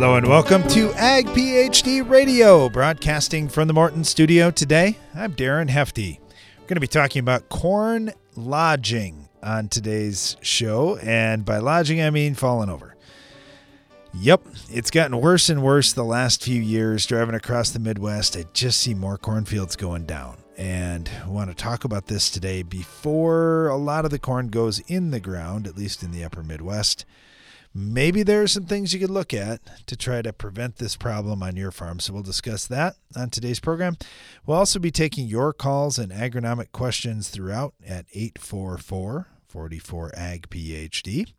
Hello and welcome to Ag PhD Radio, broadcasting from the Morton studio today. I'm Darren Hefty. We're going to be talking about corn lodging on today's show, and by lodging I mean falling over. Yep, it's gotten worse and worse the last few years. Driving across the Midwest, I just see more cornfields going down. And I want to talk about this today before a lot of the corn goes in the ground, at least in the upper Midwest. Maybe there are some things you could look at to try to prevent this problem on your farm. So we'll discuss that on today's program. We'll also be taking your calls and agronomic questions throughout at 844 44 Ag PhD.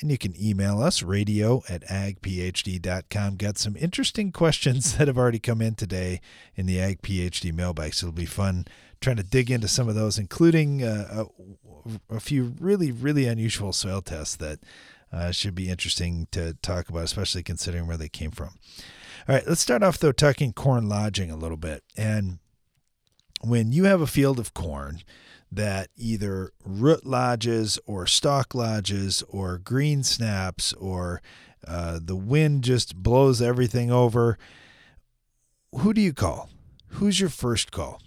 And you can email us, radio at agphd.com. Got some interesting questions that have already come in today in the Ag PhD mailbag. So it'll be fun trying to dig into some of those, including uh, a, a, few really, really unusual soil tests that uh, should be interesting to talk about, especially considering where they came from. All right, let's start off, though, talking corn lodging a little bit. And when you have a field of corn, that either root lodges or stalk lodges or green snaps or uh, the wind just blows everything over. Who do you call? Who's your first call?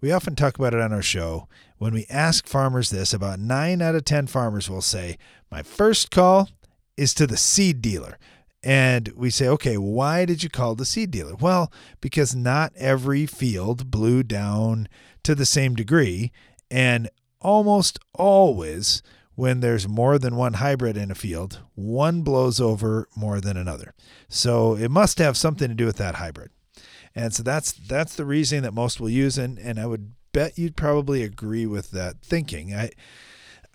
We often talk about it on our show. When we ask farmers this, about nine out of 10 farmers will say, My first call is to the seed dealer. And we say, okay, why did you call the seed dealer? Well, because not every field blew down to the same degree. And almost always, when there's more than one hybrid in a field, one blows over more than another. So it must have something to do with that hybrid. And so that's that's the reasoning that most will use and, and I would bet you'd probably agree with that thinking. I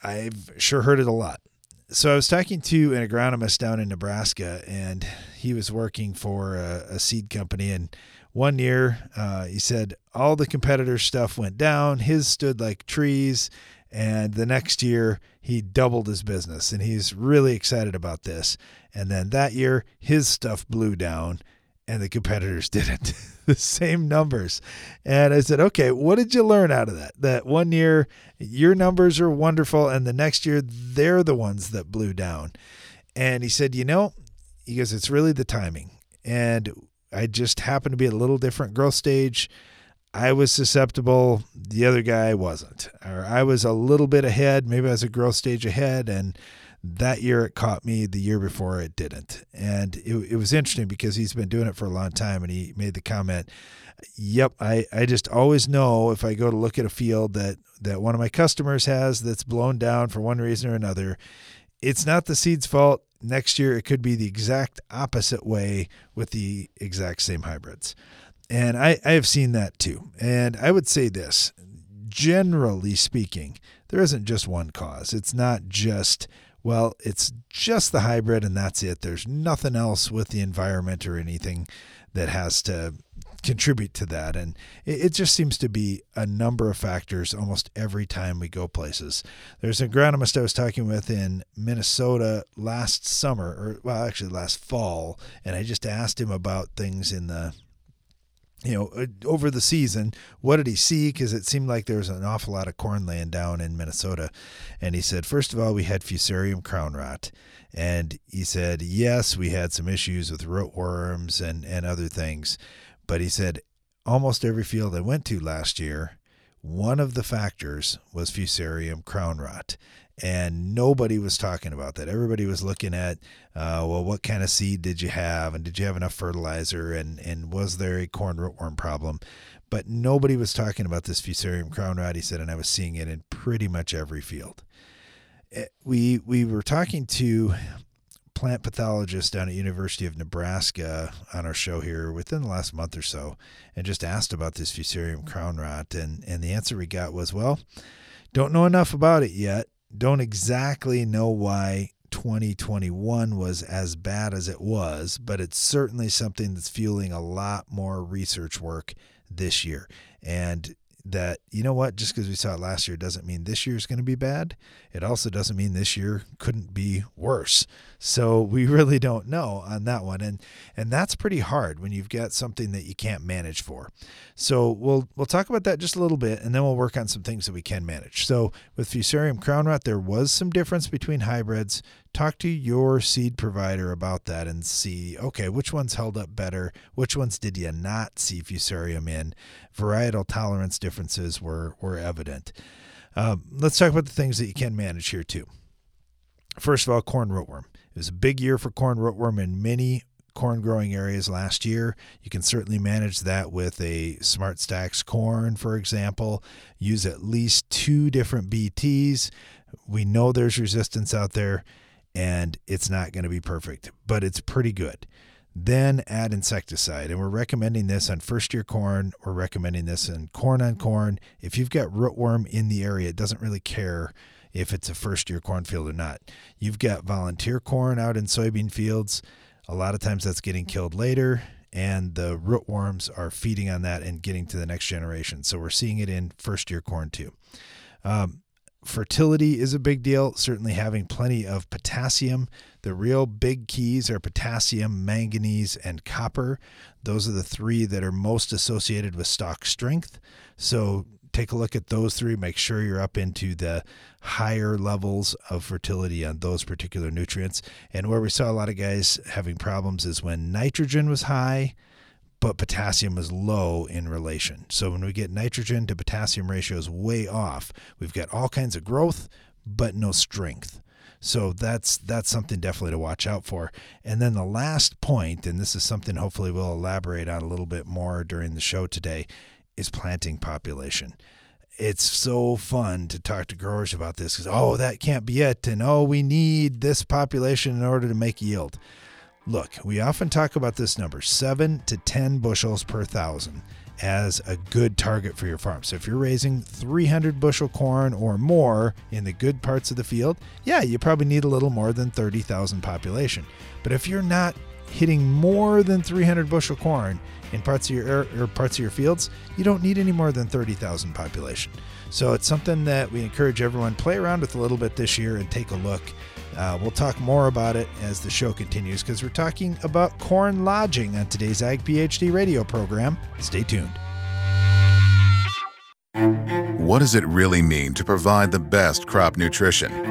I've sure heard it a lot. So I was talking to an agronomist down in Nebraska and he was working for a, a seed company and one year, uh, he said all the competitor stuff went down. His stood like trees. And the next year, he doubled his business. And he's really excited about this. And then that year, his stuff blew down and the competitors didn't. The same numbers. And I said, okay, what did you learn out of that? That one year, your numbers are wonderful. And the next year, they're the ones that blew down. And he said, you know, he goes, it's really the timing. And I just happened to be at a little different growth stage. I was susceptible, the other guy wasn't. Or I was a little bit ahead, maybe I was a growth stage ahead, and that year it caught me, the year before it didn't. And it, it was interesting because he's been doing it for a long time, and he made the comment, Yep, I, I just always know if I go to look at a field that, that one of my customers has that's blown down for one reason or another, it's not the seed's fault next year it could be the exact opposite way with the exact same hybrids. And I, I have seen that too. And I would say this generally speaking, there isn't just one cause. It's not just, well, it's just the hybrid and that's it. There's nothing else with the environment or anything that has to contribute to that. And it, it, just seems to be a number of factors almost every time we go places. There's an agronomist I was talking with in Minnesota last summer, or well, actually last fall, and I just asked him about things in the you know, uh, over the season, what did he see? Because it seemed like there was an awful lot of corn laying down in Minnesota. And he said, first of all, we had Fusarium crown rot. And he said, yes, we had some issues with rootworms and, and other things. But he said almost every field I went to last year, one of the factors was Fusarium crown rot. And nobody was talking about that. Everybody was looking at, uh, well, what kind of seed did you have? And did you have enough fertilizer? And, and was there a corn rootworm problem? But nobody was talking about this Fusarium crown rot, he said, and I was seeing it in pretty much every field. Eh, we, we were talking to plant pathologist down at University of Nebraska on our show here within the last month or so and just asked about this Fusarium crown rot and and the answer we got was well don't know enough about it yet don't exactly know why 2021 was as bad as it was but it's certainly something that's fueling a lot more research work this year. And that you know what just because we saw it last year doesn't mean this year is going to be bad. It also doesn't mean this year couldn't be worse so we really don't know on that one. And and that's pretty hard when you've got something that you can't manage for. So we'll we'll talk about that just a little bit and then we'll work on some things that we can manage. So with fusarium crown rot there was some difference between hybrids. Talk to your seed provider about that and see okay which ones held up better? Which ones did you not see fusarium in? Varietal tolerance differences were were evident. Um, let's talk about the things that you can manage here too. First of all corn rootworm it was a big year for corn rootworm in many corn growing areas last year. You can certainly manage that with a SmartStax corn, for example. Use at least two different BTs. We know there's resistance out there and it's not going to be perfect, but it's pretty good. Then add insecticide. And we're recommending this on first year corn. We're recommending this in corn on corn. If you've got rootworm in the area, it doesn't really care if it's a first year cornfield or not. You've got volunteer corn out in soybean fields. A lot of times that's getting killed later, and the rootworms are feeding on that and getting to the next generation. So we're seeing it in first year corn too. Um, fertility is a big deal, certainly having plenty of potassium. The real big keys are potassium, manganese, and copper. Those are the three that are most associated with stalk strength. So take a look at those three. Make sure you're up into the higher levels of fertility on those particular nutrients. And where we saw a lot of guys having problems is when nitrogen was high, but potassium was low in relation. So when we get nitrogen to potassium ratios way off, we've got all kinds of growth, but no strength. So that's that's something definitely to watch out for. And then the last point, and this is something hopefully we'll elaborate on a little bit more during the show today, is planting population. It's so fun to talk to growers about this because, oh, that can't be it. And oh, we need this population in order to make yield. Look, we often talk about this number seven to 10 bushels per thousand as a good target for your farm. So if you're raising 300 bushel corn or more in the good parts of the field, yeah, you probably need a little more than 30,000 population. But if you're not hitting more than 300 bushel corn in parts of your or parts of your fields, you don't need any more than 30,000 population. So it's something that we encourage everyone play around with a little bit this year and take a look. Uh, we'll talk more about it as the show continues because we're talking about corn lodging on today's Ag PhD radio program. Stay tuned. What does it really mean to provide the best crop nutrition?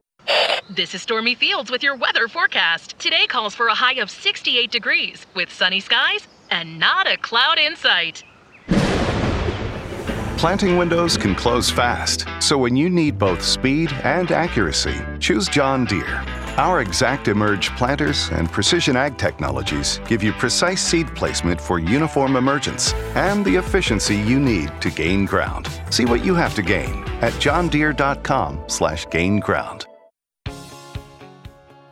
This is Stormy Fields with your weather forecast. Today calls for a high of 68 degrees with sunny skies and not a cloud in sight. Planting windows can close fast, so when you need both speed and accuracy, choose John Deere. Our Exact Emerge planters and precision ag technologies give you precise seed placement for uniform emergence and the efficiency you need to gain ground. See what you have to gain at johndeere.com/gain ground.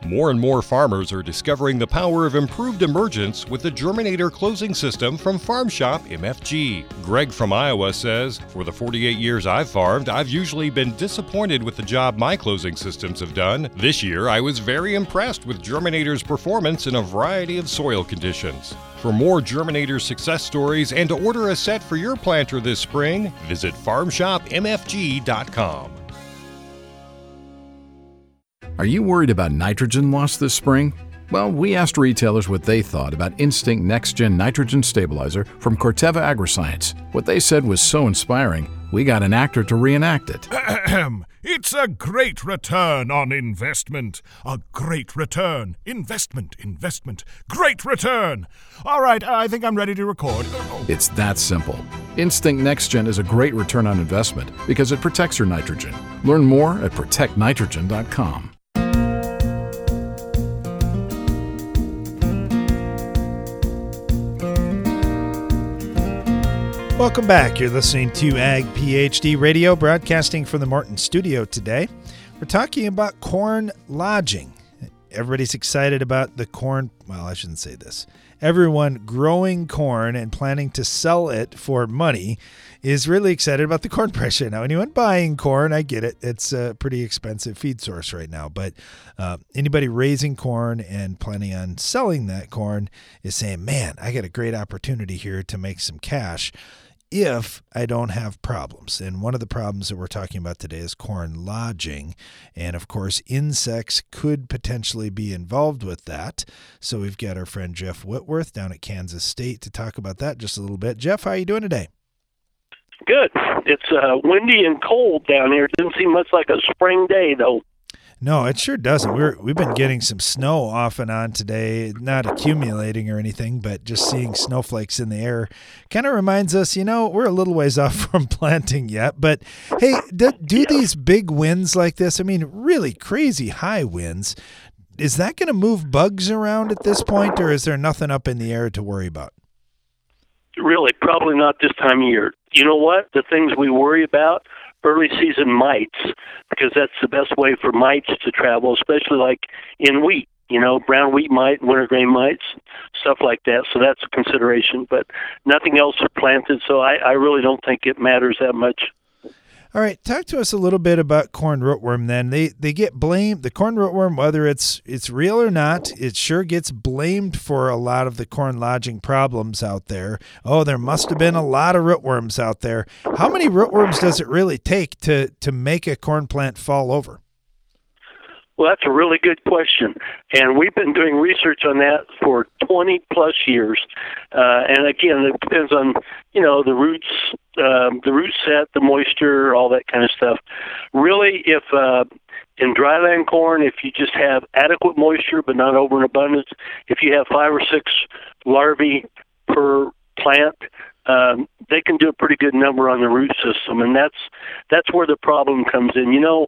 More and more farmers are discovering the power of improved emergence with the Germinator closing system from Farm Shop MFG. Greg from Iowa says, For the 48 years I've farmed, I've usually been disappointed with the job my closing systems have done. This year, I was very impressed with Germinator's performance in a variety of soil conditions. For more Germinator success stories and to order a set for your planter this spring, visit farmshopmfg.com. Are you worried about nitrogen loss this spring? Well, we asked retailers what they thought about Instinct Next Gen Nitrogen Stabilizer from Corteva Agriscience. What they said was so inspiring, we got an actor to reenact it. it's a great return on investment. A great return. Investment, investment, great return. All right, I think I'm ready to record. It's that simple. Instinct Next Gen is a great return on investment because it protects your nitrogen. Learn more at protectnitrogen.com. Welcome back. You're listening to Ag PhD Radio, broadcasting from the Morton studio today. We're talking about corn lodging. everybody's excited about the corn. Well, I shouldn't say this. Everyone growing corn and planning to sell it for money is really excited about the corn price right now. Anyone buying corn, I get it. It's a pretty expensive feed source right now. But uh, anybody raising corn and planning on selling that corn is saying, man, I got a great opportunity here to make some cash if I don't have problems. And one of the problems that we're talking about today is corn lodging. And of course, insects could potentially be involved with that. So we've got our friend Jeff Whitworth down at Kansas State to talk about that just a little bit. Jeff, how are you doing today? Good. It's uh, windy and cold down here. It doesn't seem much like a spring day, though. No, it sure doesn't. We're we've been getting some snow off and on today, not accumulating or anything, but just seeing snowflakes in the air kind of reminds us, you know, we're a little ways off from planting yet. But hey, do, do these big winds like this? I mean, really crazy high winds. Is that going to move bugs around at this point, or is there nothing up in the air to worry about? Really, probably not this time of year. You know what? The things we worry about early season mites because that's the best way for mites to travel, especially like in wheat. You know, brown wheat mite, winter grain mites, stuff like that. So that's a consideration, but nothing else are planted. So I, I really don't think it matters that much. All right, talk to us a little bit about corn rootworm. Then they they get blamed. The corn rootworm, whether it's it's real or not, it sure gets blamed for a lot of the corn lodging problems out there. Oh, there must have been a lot of rootworms out there. How many rootworms does it really take to to make a corn plant fall over? Well, that's a really good question, and we've been doing research on that for 20 plus years. Uh, and again, it depends on you know the roots, um, the root set, the moisture, all that kind of stuff. Really, if uh, in dryland corn, if you just have adequate moisture but not over an abundance, if you have five or six larvae per plant, um, they can do a pretty good number on the root system, and that's that's where the problem comes in. You know,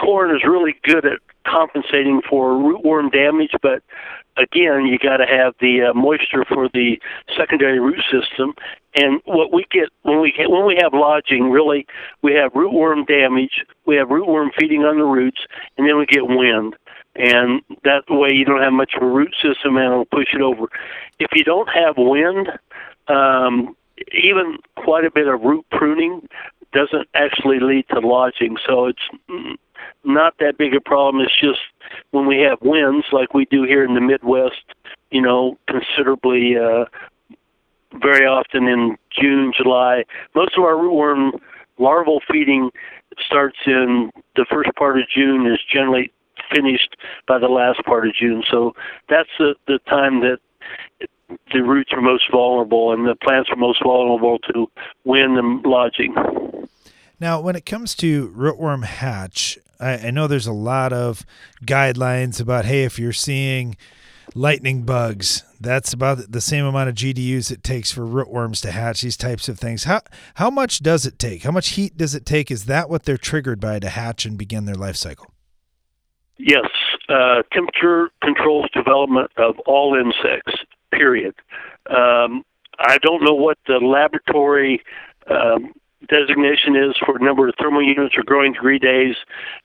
corn is really good at compensating for rootworm damage, but again, you got to have the uh, moisture for the secondary root system. And what we get when we when we have lodging, really, we have rootworm damage, we have rootworm feeding on the roots, and then we get wind. And that way, you don't have much of a root system, and it'll push it over. If you don't have wind, um, even quite a bit of root pruning doesn't actually lead to lodging. So it's not that big a problem. It's just when we have winds like we do here in the Midwest, you know, considerably uh, very often in June, July. Most of our rootworm larval feeding starts in the first part of June is generally finished by the last part of June. So that's the, the time that the roots are most vulnerable and the plants are most vulnerable to wind and lodging. Now, when it comes to rootworm hatch, I, I know there's a lot of guidelines about hey, if you're seeing lightning bugs, that's about the same amount of GDUs it takes for rootworms to hatch these types of things. How how much does it take? How much heat does it take? Is that what they're triggered by to hatch and begin their life cycle? Yes, uh, temperature controls development of all insects. Period. Um, I don't know what the laboratory um, designation is for number of thermal units or growing degree days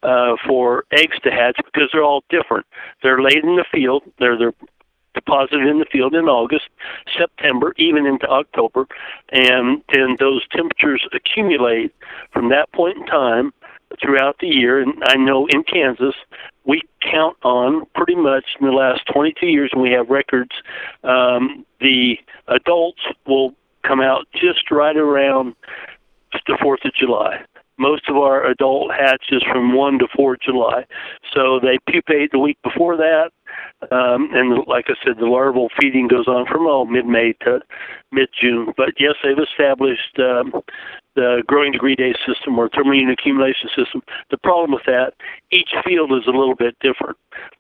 uh, for eggs to hatch because they're all different. They're laid in the field. They're they're deposited in the field in August, September, even into October, and then those temperatures accumulate from that point in time throughout the year. And I know in Kansas, we count on pretty much in the last 22 years, and we have records. Um, the adults will come out just right around the 4th of July. Most of our adult hatches from 1 to 4 July. So they pupate the week before that. Um, and like I said, the larval feeding goes on from oh, mid May to mid June. But yes, they've established um, the growing degree day system or thermal unit accumulation system. The problem with that, each field is a little bit different.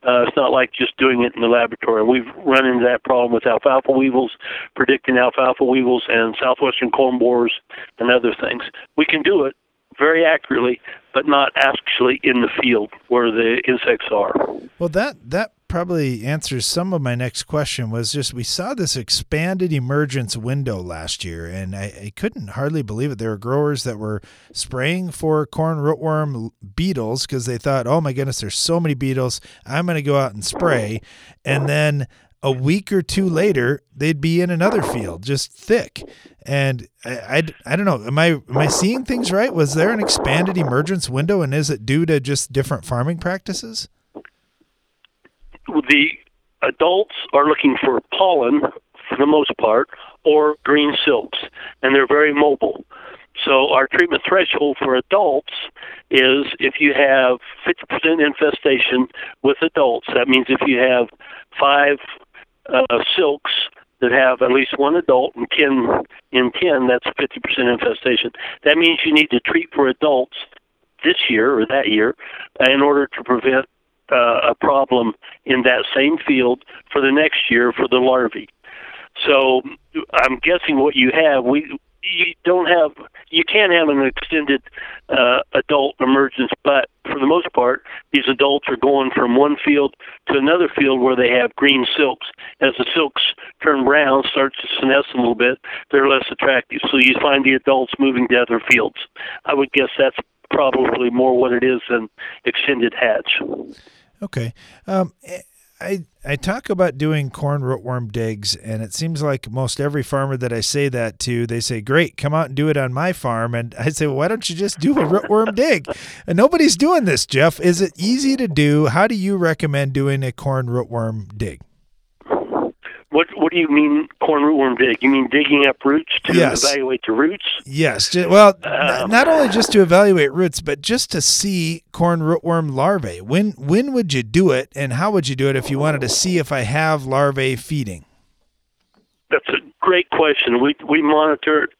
Uh, it's not like just doing it in the laboratory. We've run into that problem with alfalfa weevils, predicting alfalfa weevils and southwestern corn borers and other things. We can do it very accurately, but not actually in the field where the insects are. Well, that that probably answers some of my next question. Was just we saw this expanded emergence window last year, and I, I couldn't hardly believe it. There were growers that were spraying for corn rootworm beetles because they thought, "Oh my goodness, there's so many beetles. I'm going to go out and spray," and then a week or two later, they'd be in another field, just thick. And I, I, I, don't know. Am I am I seeing things right? Was there an expanded emergence window, and is it due to just different farming practices? The adults are looking for pollen for the most part, or green silks, and they're very mobile. So our treatment threshold for adults is if you have 50% infestation with adults. That means if you have five uh, silks that have at least one adult and 10 in 10, that's 50% infestation. That means you need to treat for adults this year or that year in order to prevent uh, a problem in that same field for the next year for the larvae. So I'm guessing what you have, we you don't have you can have an extended uh, adult emergence, but for the most part, these adults are going from one field to another field where they have green silks. As the silks turn brown, start to senesce a little bit, they're less attractive. So you find the adults moving to other fields. I would guess that's probably more what it is than extended hatch. Okay. Um, I I talk about doing corn rootworm digs, and it seems like most every farmer that I say that to, they say, "Great, come out and do it on my farm." And I say, well, "Why don't you just do a rootworm dig?" And nobody's doing this, Jeff. Is it easy to do? How do you recommend doing a corn rootworm dig? What What do you mean corn rootworm dig? You mean digging up roots to yes. evaluate the roots? Yes. Well, um, not only just to evaluate roots, but just to see corn rootworm larvae. When when would you do it, and how would you do it if you wanted to see if I have larvae feeding? That's a great question. We we monitor it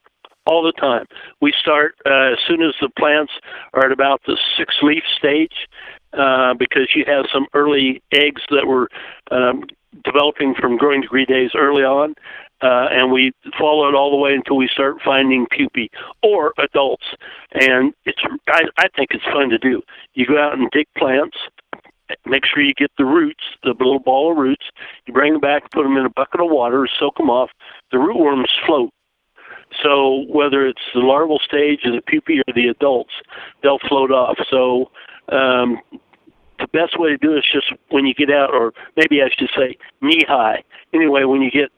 all the time. We start uh, as soon as the plants are at about the six leaf stage. Uh, because you have some early eggs that were um, developing from growing degree days early on, uh, and we follow it all the way until we start finding pupae or adults. And it's I, I think it's fun to do. You go out and dig plants. Make sure you get the roots, the little ball of roots. You bring them back, put them in a bucket of water, soak them off. The rootworms float. So whether it's the larval stage or the pupae or the adults, they'll float off. So um, the best way to do it is just when you get out, or maybe I should say knee high. Anyway, when you get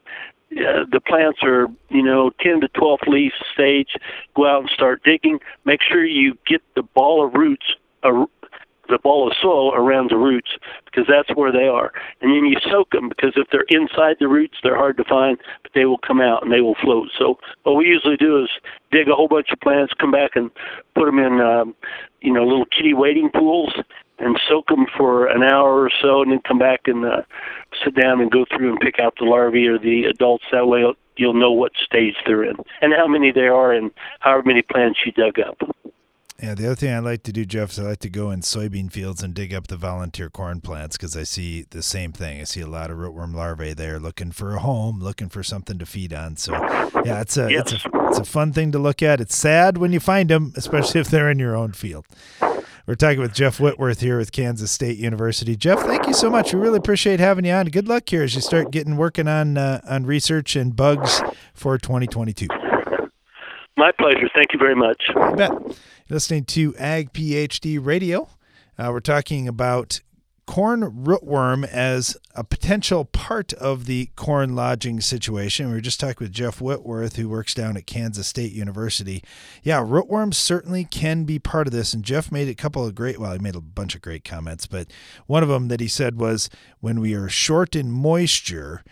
uh, the plants are you know 10 to 12 leaf stage, go out and start digging. Make sure you get the ball of roots, uh, the ball of soil around the roots because that's where they are. And then you soak them because if they're inside the roots, they're hard to find, but they will come out and they will float. So what we usually do is dig a whole bunch of plants, come back and put them in, um, you know, little kitty wading pools and soak them for an hour or so, and then come back and uh, sit down and go through and pick out the larvae or the adults. That way, you'll know what stage they're in and how many there are, and however many plants you dug up. Yeah, the other thing I like to do, Jeff, is I like to go in soybean fields and dig up the volunteer corn plants because I see the same thing. I see a lot of rootworm larvae there looking for a home, looking for something to feed on. So, yeah, it's a yes. it's a it's a fun thing to look at. It's sad when you find them, especially if they're in your own field. We're talking with Jeff Whitworth here with Kansas State University. Jeff, thank you so much. We really appreciate having you on. Good luck here as you start getting working on uh, on research and bugs for 2022. My pleasure. Thank you very much. You bet. listening to Ag PhD Radio. Uh, we're talking about corn rootworm as a potential part of the corn lodging situation. We were just talking with Jeff Whitworth, who works down at Kansas State University. Yeah, rootworms certainly can be part of this. And Jeff made a couple of great, well, he made a bunch of great comments, but one of them that he said was when we are short in moisture,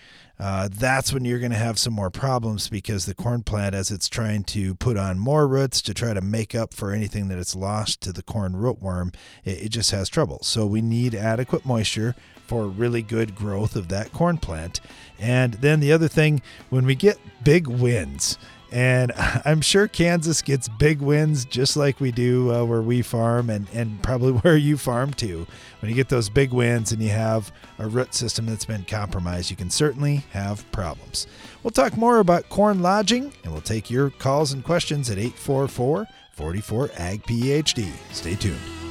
uh, that's when you're going to have some more problems because the corn plant, as it's trying to put on more roots to try to make up for anything that it's lost to the corn rootworm, it, it just has trouble. So we need adequate moisture for really good growth of that corn plant. And then the other thing, when we get big winds, and I'm sure Kansas gets big wins just like we do uh, where we farm and, and probably where you farm too. When you get those big wins and you have a root system that's been compromised, you can certainly have problems. We'll talk more about corn lodging and we'll take your calls and questions at 844 44 Ag PhD. Stay tuned.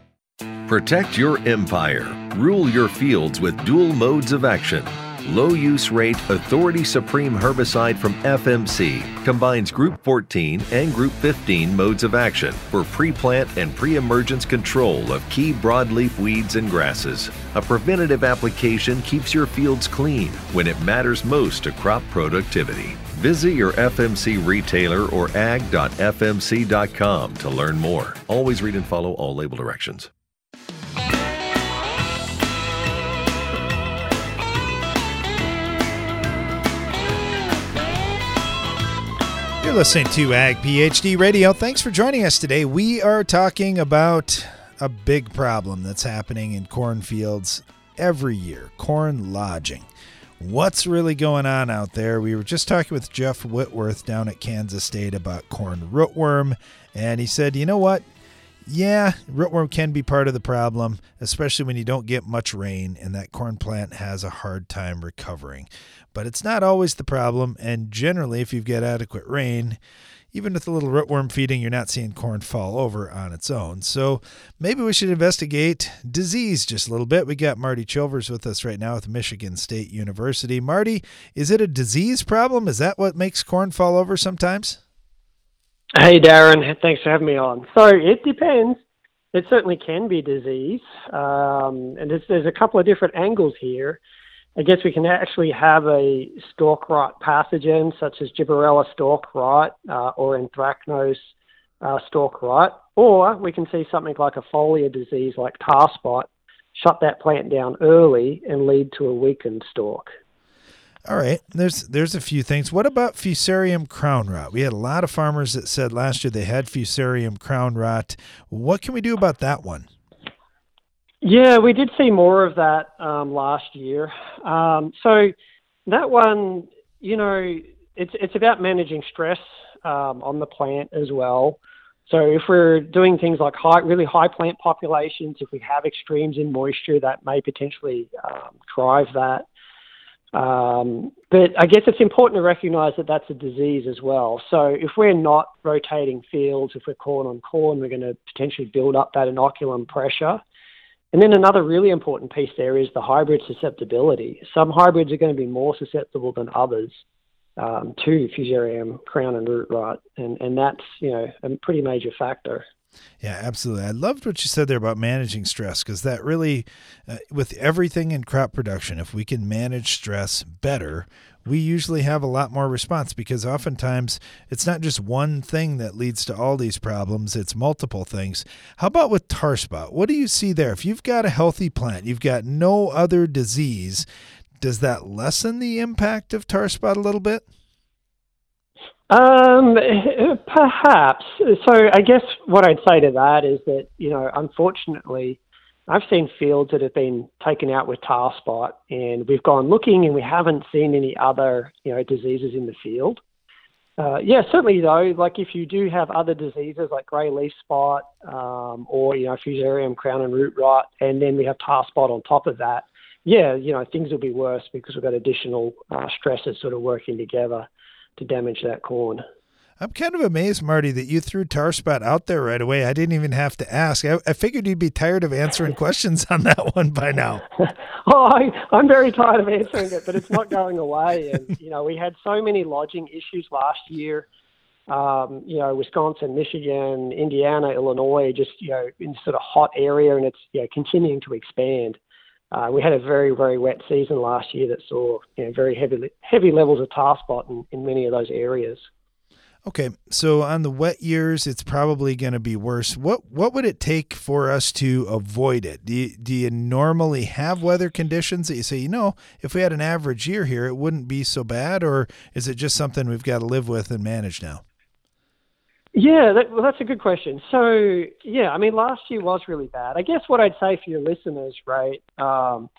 Protect your empire. Rule your fields with dual modes of action. Low use rate Authority Supreme herbicide from FMC combines Group 14 and Group 15 modes of action for pre plant and pre emergence control of key broadleaf weeds and grasses. A preventative application keeps your fields clean when it matters most to crop productivity. Visit your FMC retailer or ag.fmc.com to learn more. Always read and follow all label directions. You're listening to Ag PhD Radio. Thanks for joining us today. We are talking about a big problem that's happening in cornfields every year corn lodging. What's really going on out there? We were just talking with Jeff Whitworth down at Kansas State about corn rootworm, and he said, you know what? Yeah, rootworm can be part of the problem, especially when you don't get much rain and that corn plant has a hard time recovering. But it's not always the problem, and generally, if you've got adequate rain, even with a little rootworm feeding, you're not seeing corn fall over on its own. So maybe we should investigate disease just a little bit. We got Marty Chilvers with us right now with Michigan State University. Marty, is it a disease problem? Is that what makes corn fall over sometimes? Hey, Darren. Thanks for having me on. So it depends. It certainly can be disease, um, and there's, a couple of different angles here. I guess we can actually have a stalk rot pathogen such as Gibberella stalk rot uh, or anthracnose uh, stalk rot, or we can see something like a foliar disease like tar spot shut that plant down early and lead to a weakened stalk. All right, there's there's a few things. What about Fusarium crown rot? We had a lot of farmers that said last year they had Fusarium crown rot. What can we do about that one? Yeah, we did see more of that um, last year. Um, so that one, you know, it's it's about managing stress um, on the plant as well. So if we're doing things like high, really high plant populations, if we have extremes in moisture, that may potentially um, drive that. Um, but I guess it's important to recognise that that's a disease as well. So if we're not rotating fields, if we're corn on corn, we're going to potentially build up that inoculum pressure. And then another really important piece there is the hybrid susceptibility. Some hybrids are going to be more susceptible than others um, to Fusarium crown and root rot, and and that's you know a pretty major factor. Yeah, absolutely. I loved what you said there about managing stress because that really, uh, with everything in crop production, if we can manage stress better, we usually have a lot more response because oftentimes it's not just one thing that leads to all these problems, it's multiple things. How about with tar spot? What do you see there? If you've got a healthy plant, you've got no other disease, does that lessen the impact of tar spot a little bit? Um, perhaps. So I guess what I'd say to that is that you know, unfortunately, I've seen fields that have been taken out with tar spot, and we've gone looking, and we haven't seen any other you know diseases in the field. Uh, yeah, certainly though, like if you do have other diseases like grey leaf spot um, or you know fusarium crown and root rot, and then we have tar spot on top of that, yeah, you know things will be worse because we've got additional uh, stresses sort of working together to damage that corn. I'm kind of amazed, Marty, that you threw tar spot out there right away. I didn't even have to ask. I, I figured you'd be tired of answering questions on that one by now. oh, I, I'm very tired of answering it, but it's not going away. And you know, we had so many lodging issues last year. Um, you know, Wisconsin, Michigan, Indiana, Illinois, just you know, in sort of hot area, and it's you know continuing to expand. Uh, we had a very, very wet season last year that saw you know, very heavy, heavy levels of tar spot in, in many of those areas. Okay, so on the wet years, it's probably going to be worse. What what would it take for us to avoid it? Do you, do you normally have weather conditions that you say, you know, if we had an average year here, it wouldn't be so bad, or is it just something we've got to live with and manage now? Yeah, that, well, that's a good question. So, yeah, I mean, last year was really bad. I guess what I'd say for your listeners, right? Um,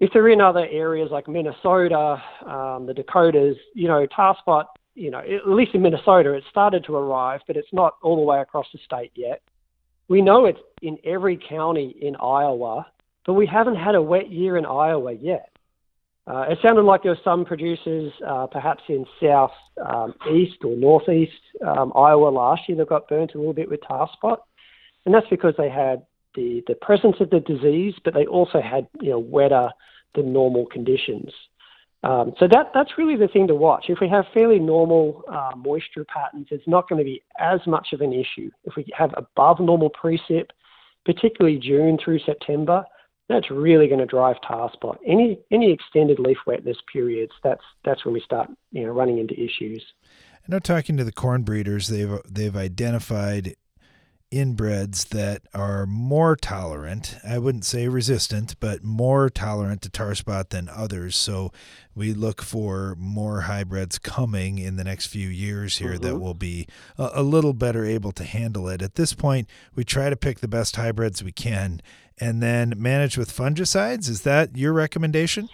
if they're in other areas like Minnesota, um, the Dakotas, you know, tar spot, you know, at least in Minnesota, it started to arrive, but it's not all the way across the state yet. We know it's in every county in Iowa, but we haven't had a wet year in Iowa yet. Uh, it sounded like there were some producers, uh, perhaps in south um, east or northeast um, Iowa last year, that got burnt a little bit with tar spot, and that's because they had the the presence of the disease, but they also had you know wetter than normal conditions. Um, so that that's really the thing to watch. If we have fairly normal uh, moisture patterns, it's not going to be as much of an issue. If we have above normal precip, particularly June through September, that's really going to drive tar spot. Any any extended leaf wetness periods, that's that's when we start you know running into issues. And I know talking to the corn breeders, they've they've identified inbreds that are more tolerant. I wouldn't say resistant, but more tolerant to tar spot than others. So we look for more hybrids coming in the next few years here mm-hmm. that will be a, a, little better able to handle it. At this point, we try to pick the best hybrids we can and then manage with fungicides. Is that your recommendation?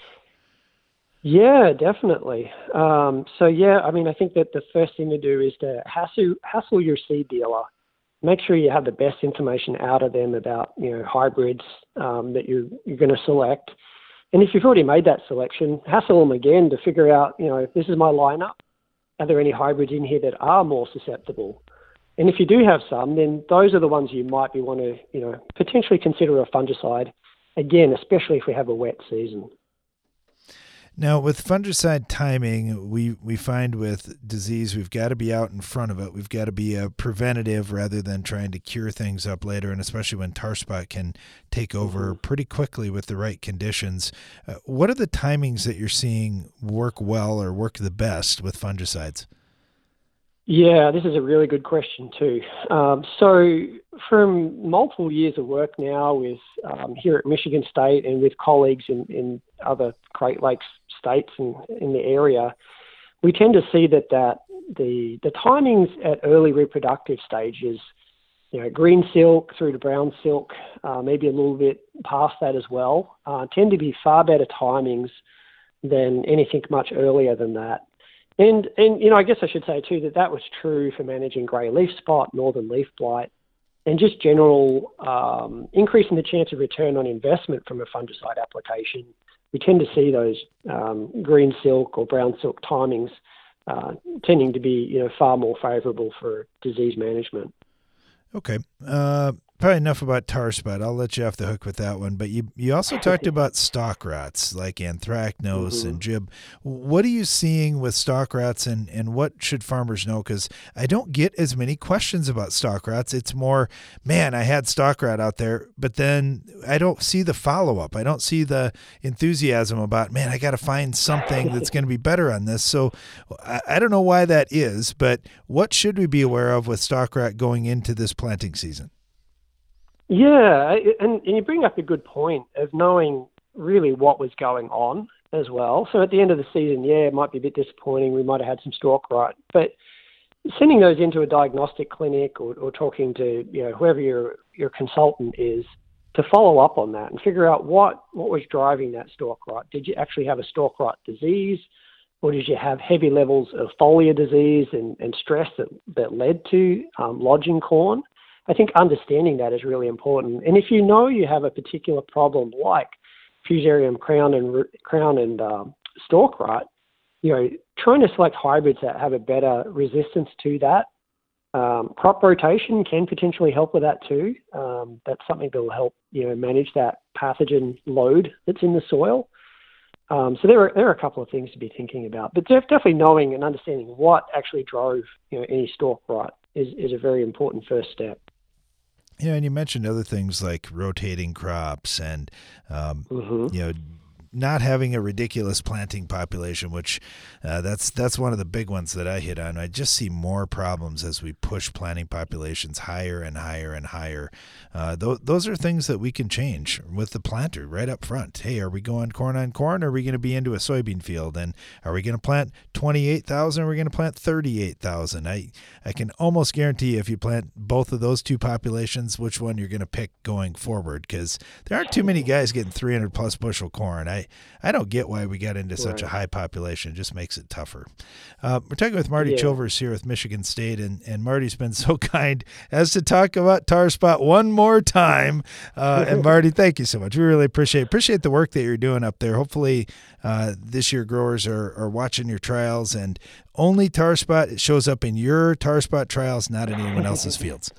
Yeah, definitely. Um, so yeah, I mean, I think that the first thing to do is to hassle hassle your seed dealer make sure you have the best information out of them about you know hybrids um, that you're you're going to select. And if you've already made that selection, hassle them again to figure out you know this is my lineup. Are there any hybrids in here that are more susceptible? And if you do have some, then those are the ones you might be want to you know potentially consider a fungicide. Again, especially if we have a wet season. Now, with fungicide timing, we, we find with disease, we've got to be out in front of it. We've got to be a preventative rather than trying to cure things up later, and especially when tar spot can take over mm-hmm. pretty quickly with the right conditions. Uh, what are the timings that you're seeing work well or work the best with fungicides? Yeah, this is a really good question too. Um, so, from multiple years of work now with um, here at Michigan State and with colleagues in, in other Great Lakes states and in the area, we tend to see that, that the the timings at early reproductive stages, you know, green silk through to brown silk, uh, maybe a little bit past that as well, uh, tend to be far better timings than anything much earlier than that. And and you know, I guess I should say too that that was true for managing grey leaf spot, northern leaf blight, and just general um, increasing the chance of return on investment from a fungicide application we tend to see those um, green silk or brown silk timings uh, tending to be you know far more favourable for disease management. Okay. Uh, probably enough about tar spot. I'll let you off the hook with that one. But you you also talked about stalk rots like anthracnose mm-hmm. and gib. What are you seeing with stalk rots, and and what should farmers know? Because I don't get as many questions about stalk rots. It's more, man, I had stalk rot out there, but then I don't see the follow up. I don't see the enthusiasm about, man, I got to find something that's going to be better on this. So I, I don't know why that is, but what should we be aware of with stalk rot going into this planting season? Yeah, and, and you bring up a good point of knowing really what was going on as well. So at the end of the season, yeah, it might be a bit disappointing. We might have had some stalk rot, but sending those into a diagnostic clinic or, or talking to you know whoever your your consultant is to follow up on that and figure out what what was driving that stalk rot. Did you actually have a stalk rot disease? Or did you have heavy levels of foliar disease and, and stress that, that led to um, lodging corn? I think understanding that is really important. And if you know you have a particular problem like fusarium crown and crown and um, stalk rot, you know, trying to select hybrids that have a better resistance to that. Um, crop rotation can potentially help with that too. Um, that's something that will help you know manage that pathogen load that's in the soil. Um, so there are there are a couple of things to be thinking about, but definitely knowing and understanding what actually drove you know any stalk rot is is a very important first step. Yeah, and you mentioned other things like rotating crops and um, mm-hmm. you know not having a ridiculous planting population, which uh, that's that's one of the big ones that I hit on. I just see more problems as we push planting populations higher and higher and higher. Uh, th- those are things that we can change with the planter right up front. Hey, are we going corn on corn? Or are we going to be into a soybean field? And are we going to plant twenty eight thousand? Or are we going to plant thirty eight thousand? I I can almost guarantee if you plant both of those two populations, which one you're going to pick going forward, because there aren't too many guys getting three hundred plus bushel corn. I I don't get why we got into right. such a high population. It just makes it tougher. Uh, we're talking with Marty yeah. Chilvers here with Michigan State, and, and Marty's been so kind as to talk about tar spot one more time. Uh, and Marty, thank you so much. We really appreciate appreciate the work that you're doing up there. Hopefully, uh, this year growers are, are watching your trials, and only tar spot shows up in your tar spot trials, not in anyone else's fields.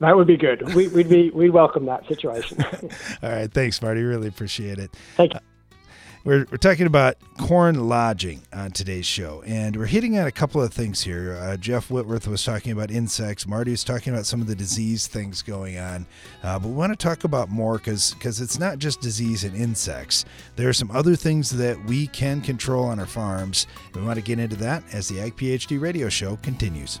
That would be good. We, would be we welcome that situation. All right, thanks, Marty. Really appreciate it. Thank you. Uh, we're, we're talking about corn lodging on today's show, and we're hitting on a couple of things here. Uh, Jeff Whitworth was talking about insects. Marty was talking about some of the disease things going on, uh, but we want to talk about more because because it's not just disease and insects. There are some other things that we can control on our farms. We want to get into that as the Ag PhD Radio Show continues.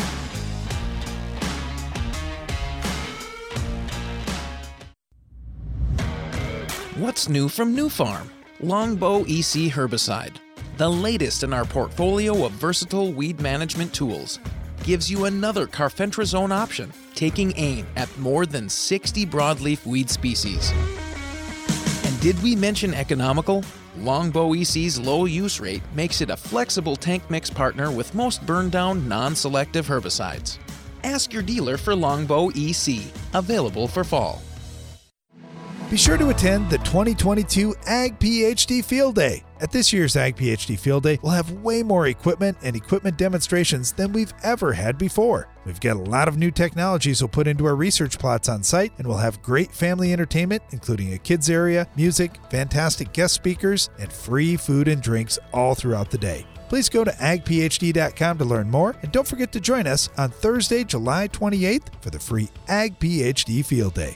What's new from Nufarm? Longbow EC herbicide, the latest in our portfolio of versatile weed management tools, gives you another carfentrazone option, taking aim at more than 60 broadleaf weed species. And did we mention economical? Longbow EC's low use rate makes it a flexible tank mix partner with most burn down non selective herbicides. Ask your dealer for Longbow EC, available for fall. Be sure to attend the 2022 Ag PhD Field Day. At this year's Ag PhD Field Day, we'll have way more equipment and equipment demonstrations than we've ever had before. We've got a lot of new technologies we'll put into our research plots on site, and we'll have great family entertainment, including a kids area, music, fantastic guest speakers, and free food and drinks all throughout the day. Please go to agphd.com to learn more, and don't forget to join us on Thursday, July 28th for the free Ag PhD Field Day.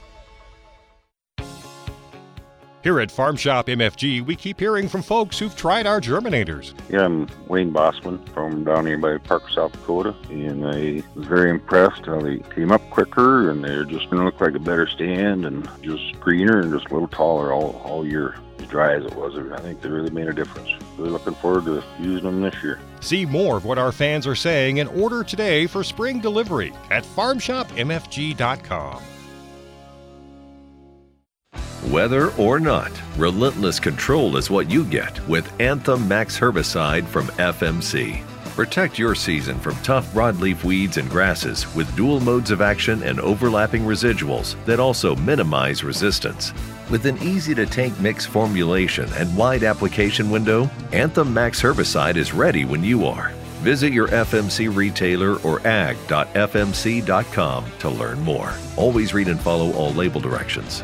Here at Farm Shop MFG, we keep hearing from folks who've tried our germinators. Yeah, I'm Wayne Bossman from down here by Parker, South Dakota, and I was very impressed how they came up quicker and they're just going to look like a better stand and just greener and just a little taller all, all year. As dry as it was, I think they really made a difference. Really looking forward to using them this year. See more of what our fans are saying and order today for spring delivery at farmshopmfg.com. Weather or not, relentless control is what you get with Anthem Max Herbicide from FMC. Protect your season from tough broadleaf weeds and grasses with dual modes of action and overlapping residuals that also minimize resistance. With an easy to take mix formulation and wide application window, Anthem Max Herbicide is ready when you are. Visit your FMC retailer or ag.fmc.com to learn more. Always read and follow all label directions.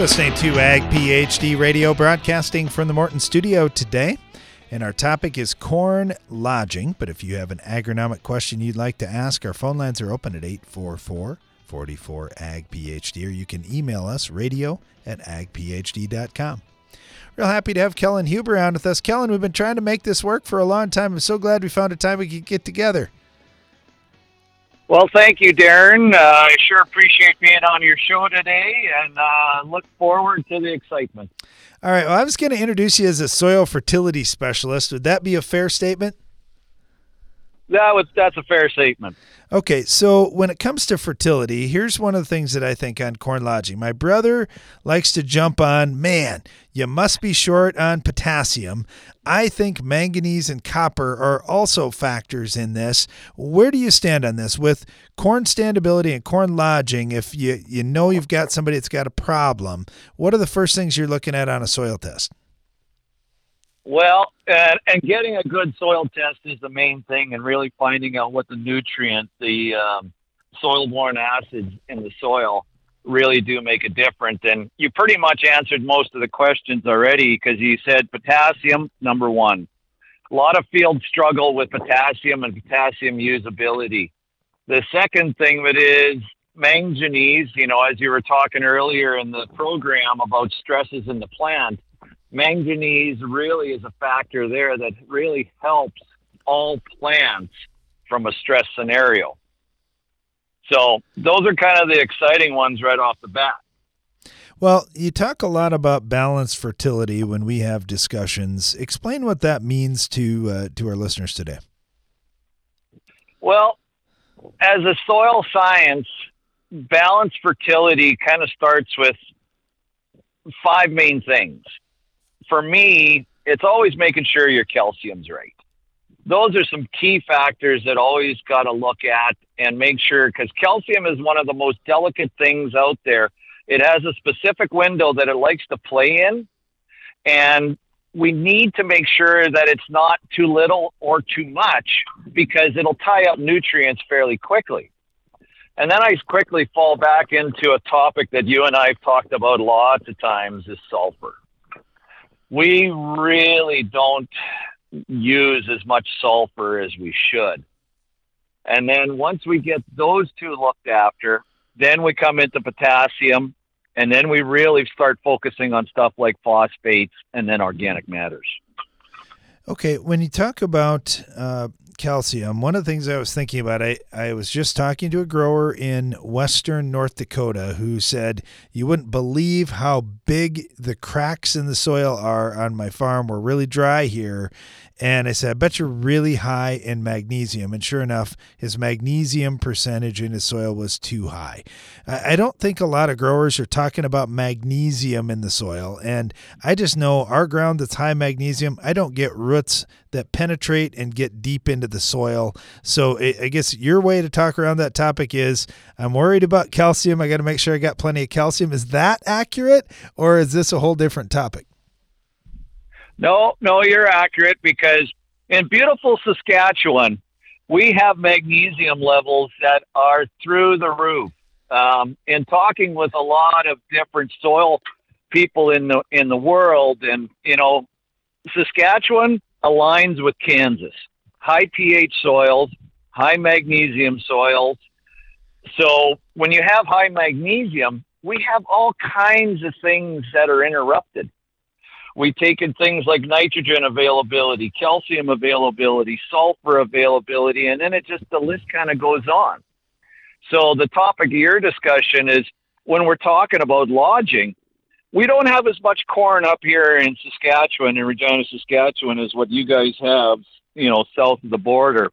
Listening to Ag PhD Radio, broadcasting from the Morton studio today. And our topic is corn lodging. But if you have an agronomic question you'd like to ask, our phone lines are open at 844 44 Ag PhD, or you can email us radio at agphd.com. Real happy to have Kellen Huber on with us. Kellen, we've been trying to make this work for a long time. I'm so glad we found a time we could get together. Well, thank you, Darren. Uh, I sure appreciate being on your show today and uh, look forward to the excitement. All right. Well, I was going to introduce you as a soil fertility specialist. Would that be a fair statement? That was that's a fair statement. Okay, so when it comes to fertility, here's one of the things that I think on corn lodging. My brother likes to jump on, man, you must be short on potassium. I think manganese and copper are also factors in this. Where do you stand on this with corn standability and corn lodging? If you you know you've got somebody that's got a problem, what are the first things you're looking at on a soil test? Well, and, and getting a good soil test is the main thing, and really finding out what the nutrient, the um, soil-borne acids in the soil, really do make a difference. And you pretty much answered most of the questions already because you said potassium, number one. A lot of fields struggle with potassium and potassium usability. The second thing that is manganese, you know, as you were talking earlier in the program about stresses in the plant, manganese really is a factor there that really helps all plants from a stress scenario. So those are kind of the exciting ones right off the bat. Well, you talk a lot about balanced fertility when we have discussions. Explain what that means to uh, to our listeners today. Well, as a soil science, balanced fertility kind of starts with five main things for me, it's always making sure your calcium's right. Those are some key factors that always got to look at and make sure because calcium is one of the most delicate things out there. It has a specific window that it likes to play in, and we need to make sure that it's not too little or too much because it'll tie up nutrients fairly quickly. And then I quickly fall back into a topic that you and I have talked about lots of times is sulfur we really don't use as much sulfur as we should. And then once we get those two looked after, then we come into potassium, and then we really start focusing on stuff like phosphates and then organic matters. Okay, when you talk about uh, calcium, one of the things I was thinking about, I, I was just talking to a grower in western North Dakota who said, You wouldn't believe how big the cracks in the soil are on my farm. We're really dry here. And I said, I bet you're really high in magnesium. And sure enough, his magnesium percentage in his soil was too high. I don't think a lot of growers are talking about magnesium in the soil. And I just know our ground that's high magnesium, I don't get roots that penetrate and get deep into the soil. So I guess your way to talk around that topic is I'm worried about calcium. I got to make sure I got plenty of calcium. Is that accurate or is this a whole different topic? No, no, you're accurate because in beautiful Saskatchewan, we have magnesium levels that are through the roof. Um, in talking with a lot of different soil people in the in the world, and you know, Saskatchewan aligns with Kansas. High pH soils, high magnesium soils. So when you have high magnesium, we have all kinds of things that are interrupted. We take in things like nitrogen availability, calcium availability, sulfur availability, and then it just the list kind of goes on. So the topic of your discussion is when we're talking about lodging, we don't have as much corn up here in Saskatchewan in Regina, Saskatchewan as what you guys have, you know, south of the border.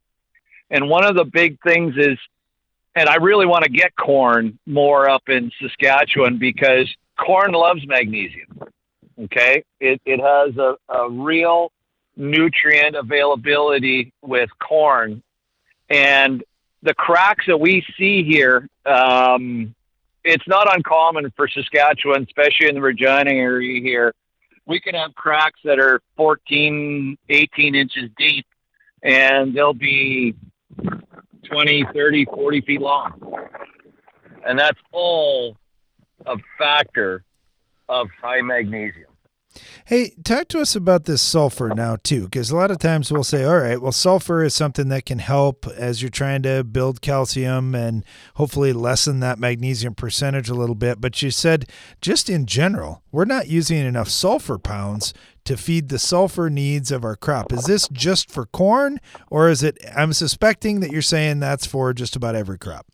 And one of the big things is, and I really want to get corn more up in Saskatchewan because corn loves magnesium. Okay, it it has a, a real nutrient availability with corn, and the cracks that we see here, um, it's not uncommon for Saskatchewan, especially in the Regina area here. We can have cracks that are 14, 18 inches deep, and they'll be 20, 30, 40 feet long. And that's all a factor of high magnesium. Hey, talk to us about this sulfur now, too, because a lot of times we'll say, all right, well, sulfur is something that can help as you're trying to build calcium and hopefully lessen that magnesium percentage a little bit. But you said, just in general, we're not using enough sulfur pounds to feed the sulfur needs of our crop. Is this just for corn, or is it? I'm suspecting that you're saying that's for just about every crop.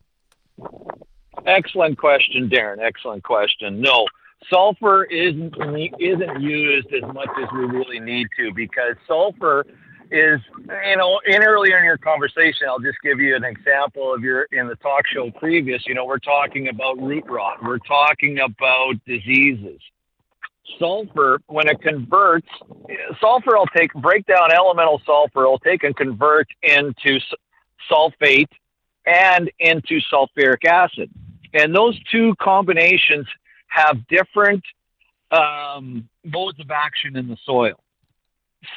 Excellent question, Darren. Excellent question. No, sulfur isn't isn't used as much as we really need to because sulfur is you know in earlier in your conversation i'll just give you an example of your in the talk show previous you know we're talking about root rot. We're talking about diseases. Sulfur when it converts sulfur will take break down elemental sulfur will take and convert into sulfate and into sulfuric acid. And those two combinations have different um, modes of action in the soil.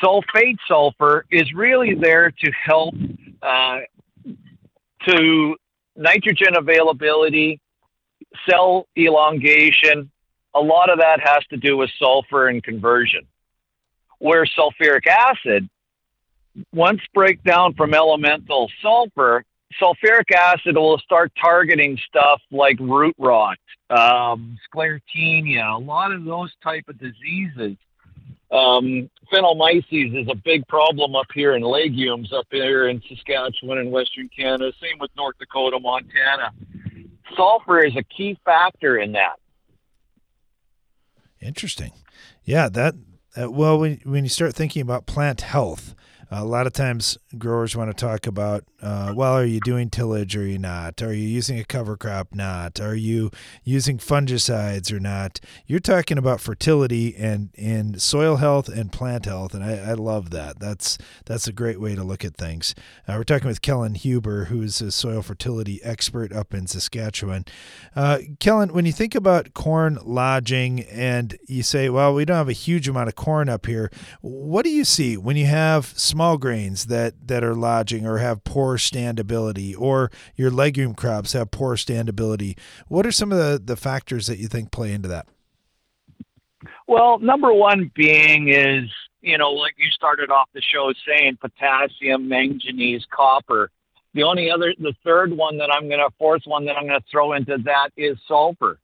Sulfate sulfur is really there to help uh, to nitrogen availability, cell elongation. A lot of that has to do with sulfur and conversion. Where sulfuric acid, once break down from elemental sulfur, sulfuric acid will start targeting stuff like root rot, um, sclerotinia, a lot of those type of diseases. Um, aphanomyces is a big problem up here in legumes up here in Saskatchewan and Western Canada. Same with North Dakota, Montana. Sulfur is a key factor in that. Interesting. Yeah, that. Uh, well, when when you start thinking about plant health, a lot of times growers want to talk about uh, well are you doing tillage or are you not? Are you using a cover crop? Not. Are you using fungicides or not? You're talking about fertility and and soil health and plant health and I, I love that. That's that's a great way to look at things. Uh, we're talking with Kellen Huber who's a soil fertility expert up in Saskatchewan. Uh, Kellen when you think about corn lodging and you say well we don't have a huge amount of corn up here what do you see when you have small grains that that are lodging or have poor standability or your legume crops have poor standability. What are some of the the factors that you think play into that? Well number one being is you know like you started off the show saying potassium manganese copper. The only other the third one that i'm going to fourth one that i'm going to throw into that is sulfur.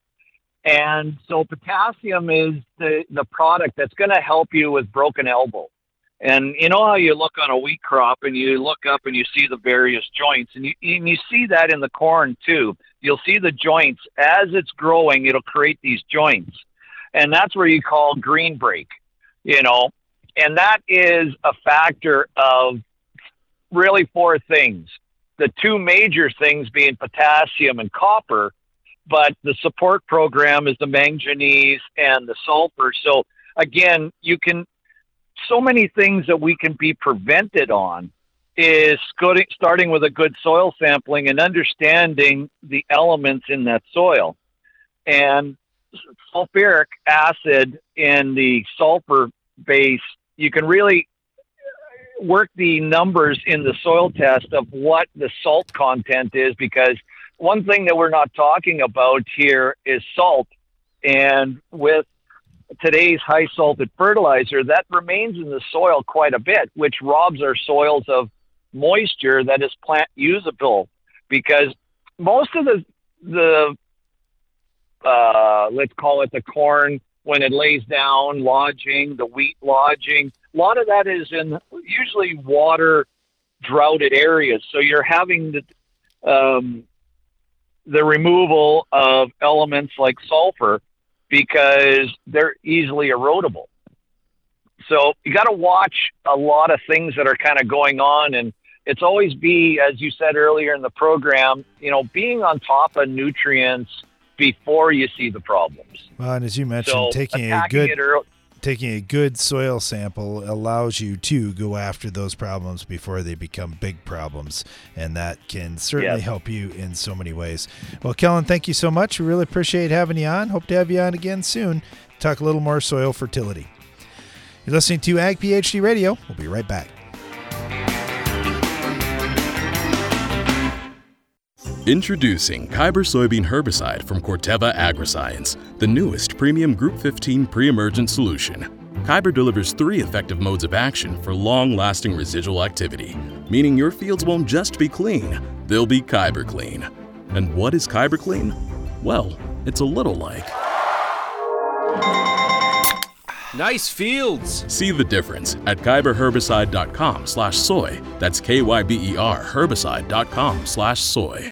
And so potassium is the the product that's going to help you with broken elbow and you know how you look on a wheat crop and you look up and you see the various joints, and you, and you see that in the corn too. You'll see the joints as it's growing, it'll create these joints. And that's where you call green break, you know. And that is a factor of really four things. The two major things being potassium and copper, but the support program is the manganese and the sulfur. So again, you can so many things that we can be prevented on is starting with a good soil sampling and understanding the elements in that soil. And sulfuric acid in the sulfur base, you can really work the numbers in the soil test of what the salt content is because one thing that we're not talking about here is salt. And with today's high salted fertilizer, that remains in the soil quite a bit, which robs our soils of moisture that is plant usable. Because most of the the uh, let's call it the corn when it lays down lodging the wheat lodging a lot of that is in usually water droughted areas. So you're having the um, the removal of elements like sulfur because they're easily erodible so you got to watch a lot of things that are kind of going on and it's always be, as you said earlier in the program, you know, being on top of nutrients before you see the problems. Well, and as you mentioned, So, taking a good it early- taking a good soil sample allows you to go after those problems before they become big problems, and that can certainly Yes. help you in so many ways. Well, Kellen, thank you so much. We really appreciate having you on. Hope to have you on again soon. Talk a little more soil fertility. You're listening to Ag PhD Radio. We'll be right back. Introducing Kyber soybean herbicide from Corteva Agriscience, the newest premium Group 15 pre-emergent solution. Kyber delivers three effective modes of action for long-lasting residual activity, meaning your fields won't just be clean, they'll be Kyber clean. And what is Kyber clean? Well, it's a little like Nice fields. See the difference at kyberherbicide.com slash soy. That's K-Y-B-E-R herbicide.com slash soy.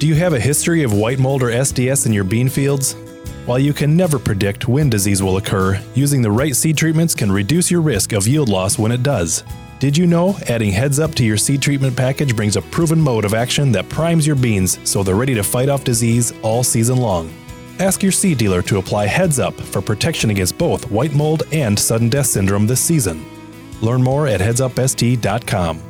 Do you have a history of white mold or SDS in your bean fields? While you can never predict when disease will occur, using the right seed treatments can reduce your risk of yield loss when it does. Did you know adding Heads Up to your seed treatment package brings a proven mode of action that primes your beans so they're ready to fight off disease all season long? Ask your seed dealer to apply Heads Up for protection against both white mold and sudden death syndrome this season. Learn more at headsupst.com.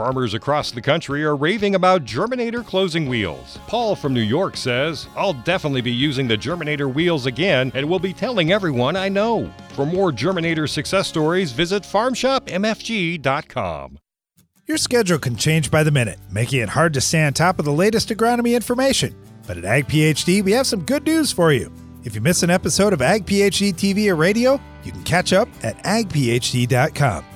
Farmers across the country are raving about Germinator closing wheels. Paul from New York says, I'll definitely be using the Germinator wheels again and will be telling everyone I know. For more Germinator success stories, visit farmshopmfg.com. Your schedule can change by the minute, making it hard to stay on top of the latest agronomy information. But at Ag PhD, we have some good news for you. If you miss an episode of Ag PhD TV or radio, you can catch up at agphd.com.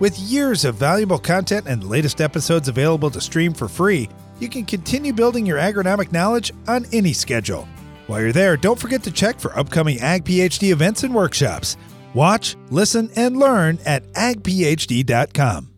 With years of valuable content and latest episodes available to stream for free, you can continue building your agronomic knowledge on any schedule. While you're there, don't forget to check for upcoming Ag PhD events and workshops. Watch, listen, and learn at agphd.com.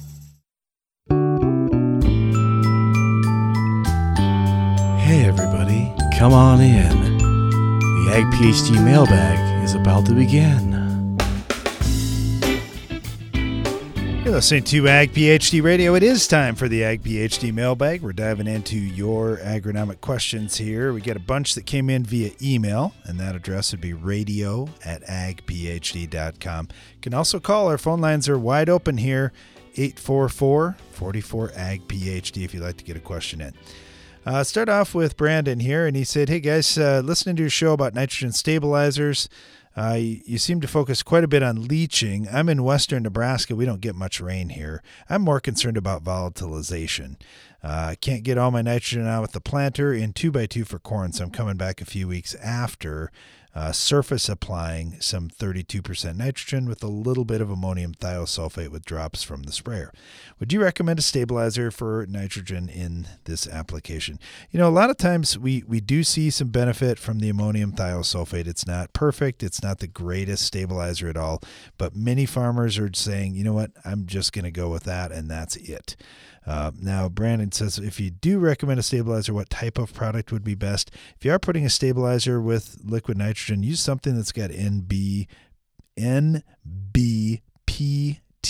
Come on in. The Ag PhD mailbag is about to begin. You're listening to Ag PhD Radio. It is time for the Ag PhD mailbag. We're diving into your agronomic questions here. We got a bunch that came in via email, and that address would be radio at agphd.com. You can also call. Our phone lines are wide open here 844 44 Ag PhD if you'd like to get a question in. Uh, start off with Brandon here, and he said, Hey guys, uh, listening to your show about nitrogen stabilizers. Uh, you, you, seem to focus quite a bit on leaching. I'm in western Nebraska. We don't get much rain here. I'm more concerned about volatilization. I uh, can't get all my nitrogen out with the planter in 2x2 for corn, so I'm coming back a few weeks after uh, surface applying some 32% nitrogen with a little bit of ammonium thiosulfate with drops from the sprayer. Would you recommend a stabilizer for nitrogen in this application? You know, a lot of times we, we do see some benefit from the ammonium thiosulfate. It's not perfect, it's not the greatest stabilizer at all, but many farmers are saying, you know what, I'm just going to go with that, and that's it. Uh, now, Brandon says if you do recommend a stabilizer, what type of product would be best? If you are putting a stabilizer with liquid nitrogen, use something that's got NB, NBP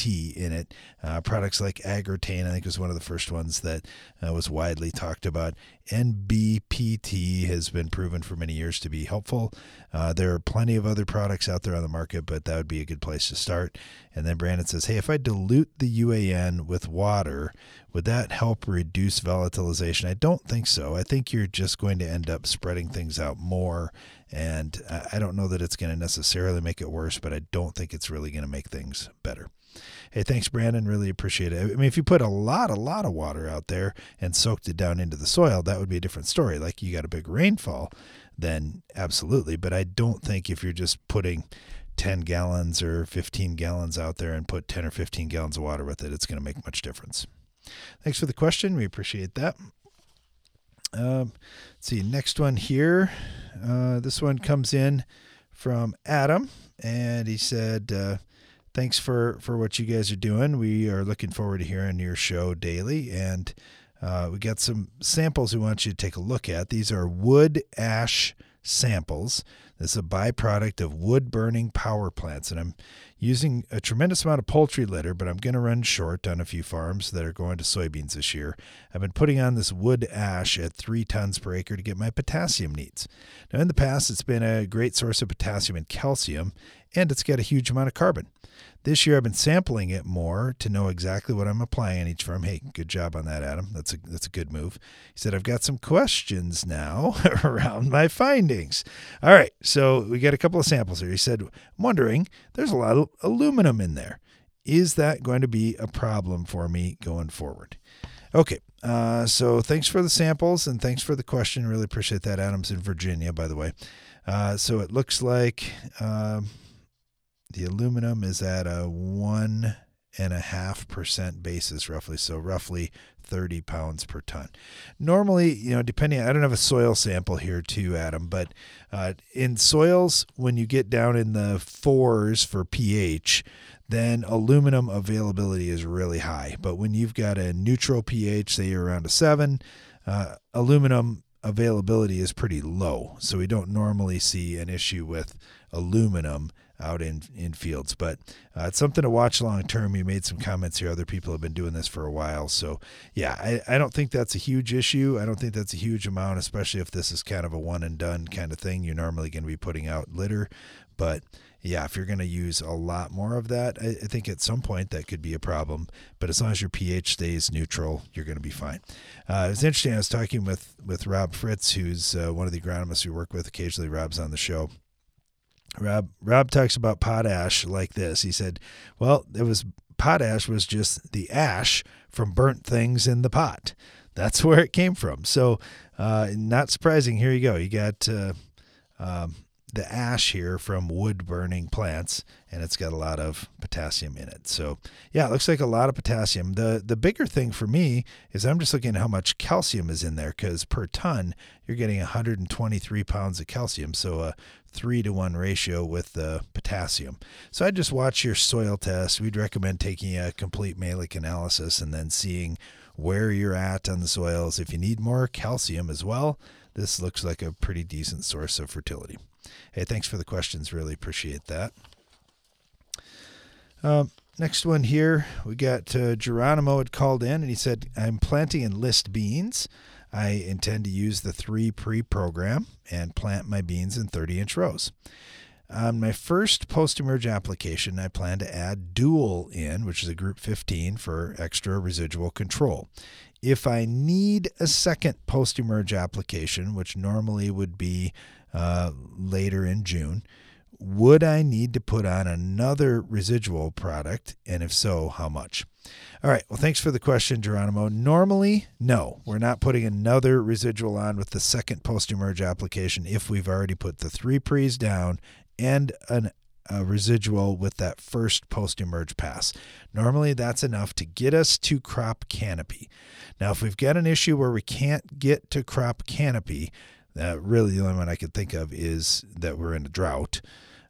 T in it. Uh, products like Agrotain, I think, was one of the first ones that uh, was widely talked about. NBPT has been proven for many years to be helpful. Uh, there are plenty of other products out there on the market, but that would be a good place to start. And then Brandon says, Hey, if I dilute the UAN with water, would that help reduce volatilization? I don't think so. I think you're just going to end up spreading things out more. And I don't know that it's going to necessarily make it worse, but I don't think it's really going to make things better. Hey, thanks, Brandon. Really appreciate it. I mean, if you put a lot, a lot of water out there and soaked it down into the soil, that would be a different story. Like you got a big rainfall, then absolutely. But I don't think if you're just putting 10 gallons or 15 gallons out there and put 10 or 15 gallons of water with it, it's going to make much difference. Thanks for the question. We appreciate that. Um, let's see, next one here. Uh, this one comes in from Adam, and he said, uh, thanks for for what you guys are doing. We are looking forward to hearing your show daily, and uh, we got some samples we want you to take a look at. These are wood ash samples. This is a byproduct of wood burning power plants, and I'm using a tremendous amount of poultry litter, but I'm going to run short on a few farms that are going to soybeans this year. I've been putting on this wood ash at three tons per acre to get my potassium needs. Now, in the past, it's been a great source of potassium and calcium, and it's got a huge amount of carbon. This year I've been sampling it more to know exactly what I'm applying each farm. Hey, good job on that, Adam. That's a that's a good move. He said I've got some questions now around my findings. All right, so we got a couple of samples here. He said, I'm wondering, there's a lot of aluminum in there. Is that going to be a problem for me going forward? Okay, uh, so thanks for the samples and thanks for the question. Really appreciate that. Adam's in Virginia, by the way. Uh, so it looks like. Uh, the aluminum is at a one and a half percent basis, roughly. So roughly 30 pounds per ton. Normally, you know, depending, I don't have a soil sample here too, Adam, but uh, in soils, when you get down in the fours for pH, then aluminum availability is really high. But when you've got a neutral pH, say you're around a seven, uh, aluminum availability is pretty low. So we don't normally see an issue with aluminum out in, in fields. But uh, it's something to watch long term. You made some comments here. Other people have been doing this for a while. So, yeah, I, I don't think that's a huge issue. I don't think that's a huge amount, especially if this is kind of a one and done kind of thing. You're normally going to be putting out litter. But yeah, if you're going to use a lot more of that, I, I, think at some point that could be a problem. But as long as your pH stays neutral, you're going to be fine. Uh, it was interesting. I was talking with with Rob Fritz, who's uh, one of the agronomists we work with. Occasionally, Rob's on the show, Rob Rob talks about potash like this. He said, "Well, it was potash was just the ash from burnt things in the pot. That's where it came from. So, uh, not surprising. Here you go. You got uh, um, the ash here from wood burning plants, and it's got a lot of potassium in it. So yeah, it looks like a lot of potassium. The the bigger thing for me is I'm just looking at how much calcium is in there because per ton you're getting 123 pounds of calcium. So a three to one ratio with the potassium. So I just watch your soil test. We'd recommend taking a complete malic analysis and then seeing where you're at on the soils. If you need more calcium as well, this looks like a pretty decent source of fertility. Hey, thanks for the questions. Really appreciate that. Um, next one here, we got uh, Geronimo had called in and he said, I'm planting list beans. I intend to use the three pre program and plant my beans in 30 inch rows. On my first post emerge application, I plan to add dual in, which is a group 15 for extra residual control. If I need a second post emerge application, which normally would be uh, later in June, would I need to put on another residual product? And if so, how much? All right. Well, thanks for the question, Geronimo. Normally, no, we're not putting another residual on with the second post emerge application if we've already put the three pre's down and an, a residual with that first post emerge pass. Normally, that's enough to get us to crop canopy. Now, if we've got an issue where we can't get to crop canopy, uh, really the only one I could think of is that we're in a drought.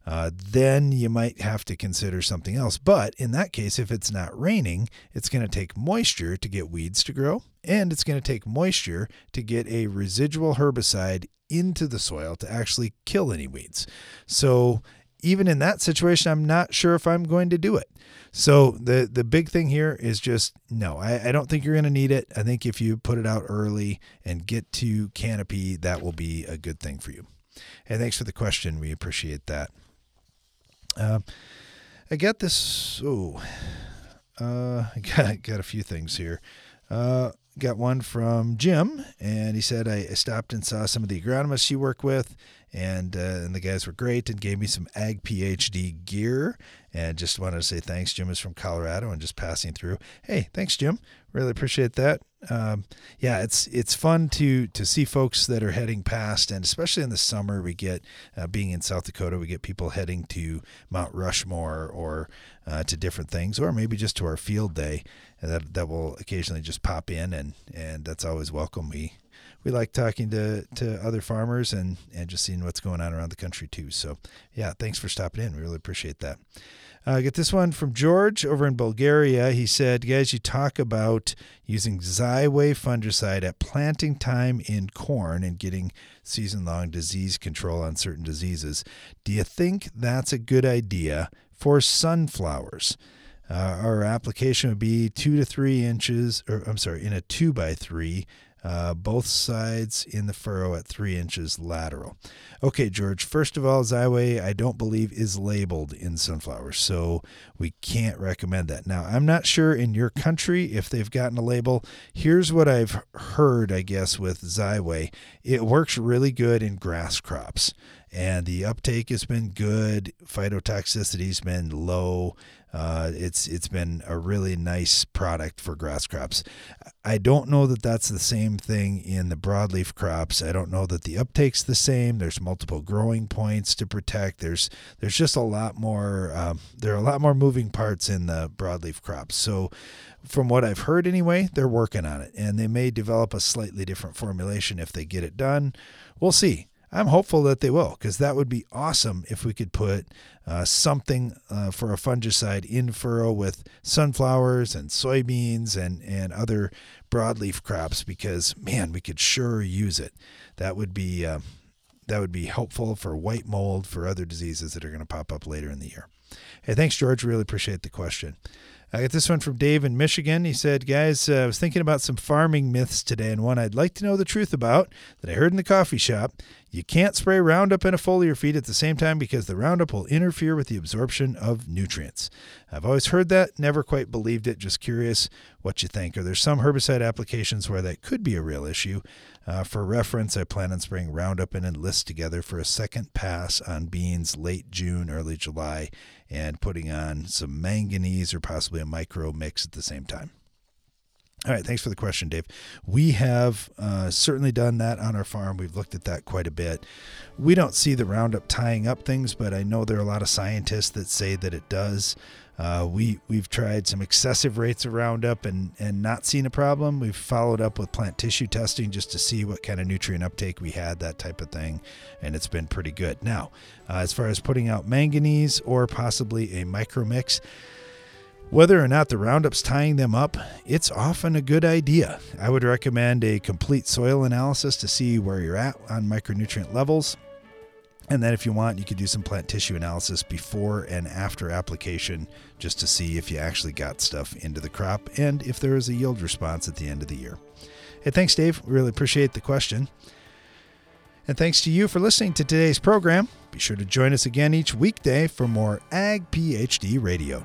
Uh, then you might have to consider something else. But in that case, if it's not raining, it's going to take moisture to get weeds to grow, and it's going to take moisture to get a residual herbicide into the soil to actually kill any weeds. So even in that situation, I'm not sure if I'm going to do it. So the the big thing here is just no. I, I don't think you're going to need it. I think if you put it out early and get to canopy, that will be a good thing for you. And thanks for the question. We appreciate that. Uh, I got this. Oh, uh, I got got a few things here. Uh, got one from Jim, and he said I, stopped and saw some of the agronomists you work with, and uh, and the guys were great and gave me some Ag PhD gear. And just wanted to say thanks. Jim is from Colorado and just passing through. Hey, thanks, Jim. Really appreciate that. Um, yeah, it's it's fun to to see folks that are heading past, and especially in the summer, we get uh, being in South Dakota, we get people heading to Mount Rushmore or uh, to different things, or maybe just to our field day. that that will occasionally just pop in, and and that's always welcome. We we like talking to, to other farmers and, and just seeing what's going on around the country too. So, yeah, thanks for stopping in. We really appreciate that. Uh, I get this one from George over in Bulgaria. He said, Guys, you talk about using Xyway fungicide at planting time in corn and getting season long disease control on certain diseases. Do you think that's a good idea for sunflowers? Uh, our application would be two to three inches, or I'm sorry, in a two by three uh, both sides in the furrow at three inches lateral. Okay, George, first of all, Xyway, I don't believe is labeled in sunflowers, so we can't recommend that. Now, I'm not sure in your country if they've gotten a label. Here's what I've heard, I guess, with Xyway it works really good in grass crops, and the uptake has been good, phytotoxicity's been low. Uh, it's it's been a really nice product for grass crops. I don't know that that's the same thing in the broadleaf crops. I don't know that the uptake's the same. There's multiple growing points to protect. There's there's just a lot more. Um, there are a lot more moving parts in the broadleaf crops. So, from what I've heard anyway, they're working on it, and they may develop a slightly different formulation if they get it done. We'll see. I'm hopeful that they will because that would be awesome if we could put uh, something uh, for a fungicide in furrow with sunflowers and soybeans and, and other broadleaf crops because man, we could sure use it. That would be uh, that would be helpful for white mold for other diseases that are going to pop up later in the year. Hey, thanks, George. Really appreciate the question. I got this one from Dave in Michigan. He said, Guys, uh, I was thinking about some farming myths today, and one I'd like to know the truth about that I heard in the coffee shop. You can't spray Roundup in a foliar feed at the same time because the Roundup will interfere with the absorption of nutrients. I've always heard that, never quite believed it. Just curious what you think. Are there some herbicide applications where that could be a real issue? Uh, for reference, I plan on spraying Roundup and Enlist together for a second pass on beans late June, early July, and putting on some manganese or possibly a micro mix at the same time. All right, thanks for the question, Dave. We have uh, certainly done that on our farm. We've looked at that quite a bit. We don't see the Roundup tying up things, but I know there are a lot of scientists that say that it does. Uh, we we've tried some excessive rates of Roundup and and not seen a problem. We've followed up with plant tissue testing just to see what kind of nutrient uptake we had, that type of thing, and it's been pretty good. Now, uh, as far as putting out manganese or possibly a micro mix Whether or not the Roundup's tying them up, it's often a good idea. I would recommend a complete soil analysis to see where you're at on micronutrient levels. And then, if you want, you could do some plant tissue analysis before and after application just to see if you actually got stuff into the crop and if there is a yield response at the end of the year. Hey, thanks, Dave. We really appreciate the question. And thanks to you for listening to today's program. Be sure to join us again each weekday for more Ag PhD Radio.